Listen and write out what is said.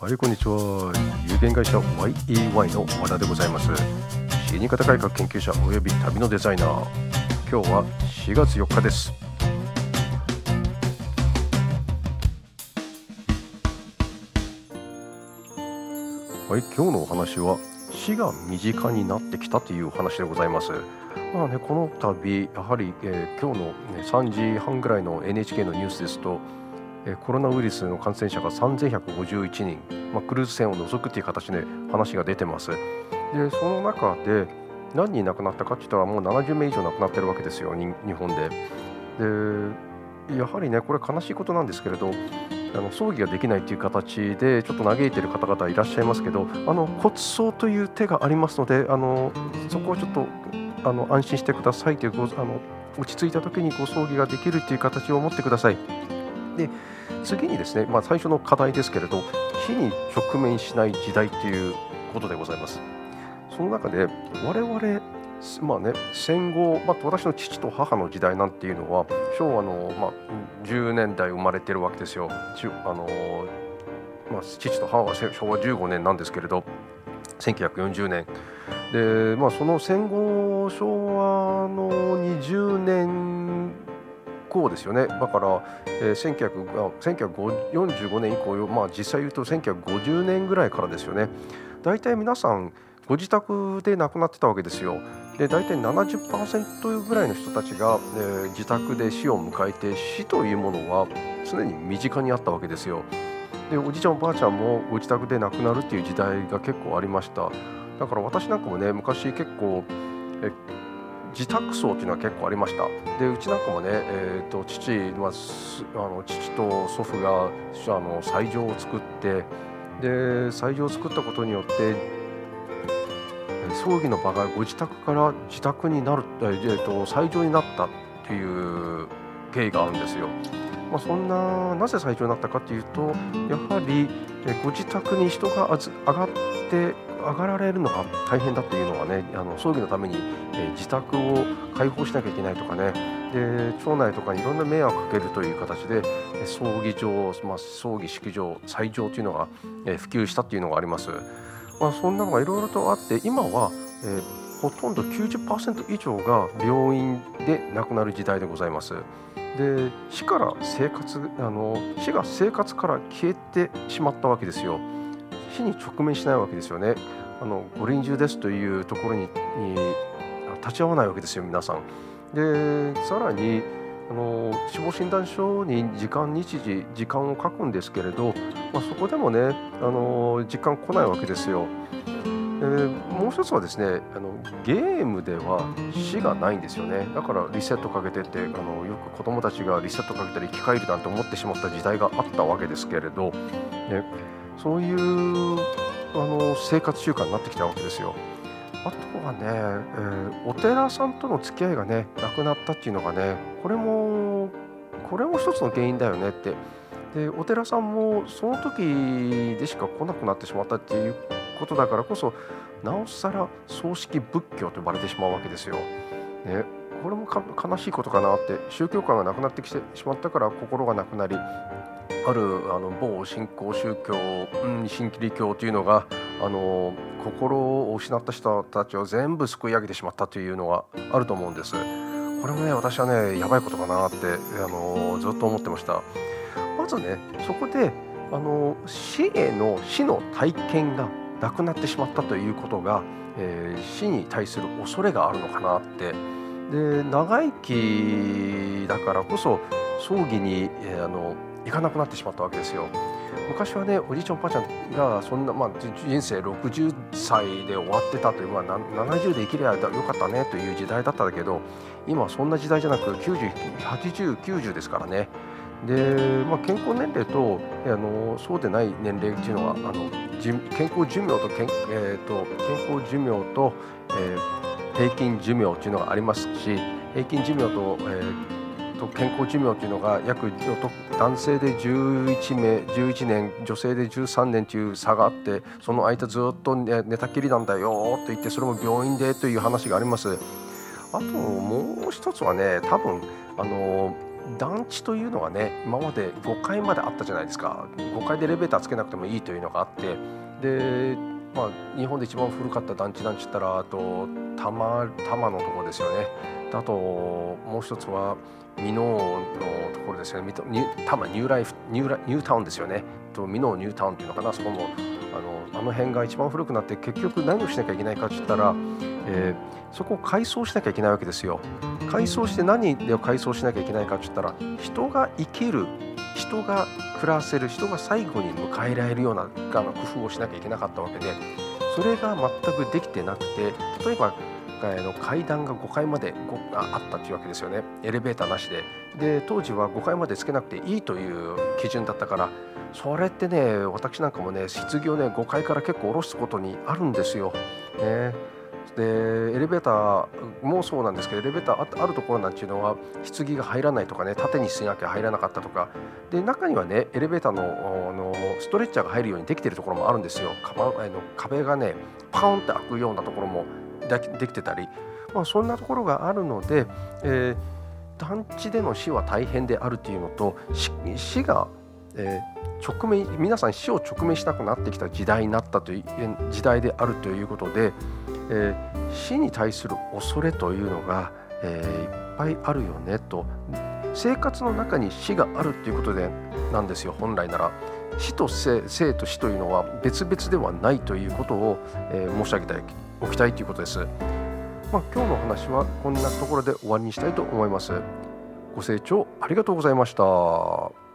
はい、こんにちは。有限会社 YEY の和田でございます。死に方改革研究者および旅のデザイナー。今日は4月4日です。はい、今日のお話は死が身近になってきたというお話でございます。まあね、この度やはり、えー今日の、ね、3時半ぐらいの NHK のニュースですと、コロナウイルスの感染者が3151人、まあ、クルーズ船を除くという形で話が出てます。でその中で何人亡くなったかって言ったらもう70名以上亡くなってるわけですよ日本で。でやはりねこれ悲しいことなんですけれどあの葬儀ができないという形でちょっと嘆いている方々いらっしゃいますけどあの骨葬という手がありますのであのそこをちょっとあの安心してくださいというあの落ち着いた時にご葬儀ができるという形を持ってください。で次にですね、まあ、最初の課題ですけれど死に直面しない時代ということでございます。その中で我々まあね、戦後、まあ、私の父と母の時代なんていうのは昭和の、まあ、10年代生まれてるわけですよ。あのまあ、父と母は昭和15年なんですけれど1940年で、まあ、その戦後昭和の20年後ですよねだから、えー、1945年以降、まあ、実際言うと1950年ぐらいからですよね大体皆さんご自宅で亡くなってたわけですよ。で大体70%ぐらいの人たちが、えー自宅で死を迎えて死というものは常に身近にあったわけですよ。でおじいちゃんおばあちゃんもご自宅で亡くなるっていう時代が結構ありました。だから私なんかもね昔結構え自宅葬っていうのは結構ありました。でうちなんかもね、えー、と父はすあの父と祖父があの斎場を作ってで斎場を作ったことによって葬儀の場がご自宅から自宅になる、えーと斎場になったっていう経緯があるんですよ。まあ、そんななぜ斎場になったかというとやはりえご自宅に人があず上がって上がられるのが大変だっていうのはねあの葬儀のために、え自宅を開放しなきゃいけないとかねで町内とかにいろんな迷惑をかけるという形で葬儀場、まあ、葬儀式場斎場というのが、え普及したっていうのがあります。まあ、そんなのがいろいろとあって今は、えーほとんど90%以上が病院で亡くなる時代でございます。で死から生活あの死が生活から消えてしまったわけですよ。死に直面しないわけですよね。あのご臨終ですというところにに立ち会わないわけですよ皆さん。でさらにあの死亡診断書に時間日時時間を書くんですけれど、まあ、そこでもねあの時間来ないわけですよ。えーもう一つはですねあのゲームでは死がないんですよねだからリセットかけてってあのよく子供たちがリセットかけたら生き返るなんて思ってしまった時代があったわけですけれど、ね、そういうあの生活習慣になってきたわけですよ。あとはね、えーお寺さんとの付き合いがねなくなったっていうのがねこれもこれも一つの原因だよねってでお寺さんもその時でしか来なくなってしまったっていうことだからこそなおさら葬式仏教と呼ばれてしまうわけですよ。ね、これもか悲しいことかなって宗教観がなくなってきてしまったから心がなくなりあるあの某信仰宗教、うん、新キリ教というのがあの心を失った人たちを全部救い上げてしまったというのがあると思うんです。これもね私はねやばいことかなってあのずっと思ってました。まずねそこであの死への死の体験がなくなってしまったということが、えー死に対する恐れがあるのかなってで長生きだからこそ葬儀に、えーあの行かなくなってしまったわけですよ。昔はねおじいちゃんおばあちゃんがそんな、まあ、人生60歳で終わってたという、まあ、70で生きればよかったねという時代だったんだけど今はそんな時代じゃなく908090ですからね。で、まあ、健康年齢とあのそうでない年齢っていうのはあのじ健康寿命と健,、えー、と健康寿命と、えー平均寿命っていうのがありますし平均寿命と,、えーと健康寿命っていうのが約男性で11名11年女性で13年という差があってその間ずっと寝寝たきりなんだよと言ってそれも病院でという話があります。あともう一つはね多分あの団地というのがね今まで5階まであったじゃないですか5階でエレベーターつけなくてもいいというのがあってでまあ日本で一番古かった団地なんて言ったらあと多摩多摩のところですよね。あともう一つは箕面のところですよね。多摩ニューライフニューラニュータウンですよね。と箕面ニュータウンっていうのかな。そこもあのあの辺が一番古くなって結局何をしなきゃいけないかって言ったら、えー、そこを改装しなきゃいけないわけですよ。改装して何で改装しなきゃいけないかって言ったら人が生きる人が暮らせる人が最後に迎えられるような工夫をしなきゃいけなかったわけでそれが全くできてなくて例えばの階段が5階まであったというわけですよね。エレベーターなしで。で当時は5階までつけなくていいという基準だったからそれってね私なんかもね失業ね5階から結構下ろすことにあるんですよ。ね。でエレベーターもそうなんですけどエレベーターあるところなんていうのは棺が入らないとかね縦にしなきゃ入らなかったとか。で中にはねエレベーターののストレッチャーが入るようにできてるところもあるんですよ。壁がねパーンって開くようなところもできてたり、まあ、そんなところがあるので、えー、団地での死は大変であるっていうのと死が、えー、直面皆さん死を直面しなくなってきた時代になったという時代であるということで、えー、死に対する恐れというのが、えー、いっぱいあるよねと。生活の中に死があるっていうことでなんですよ本来なら。死と生生と死というのは別々ではないということを、えー、申し上げておきたいということです、まあ、今日の話はこんなところで終わりにしたいと思います。ご清聴ありがとうございました。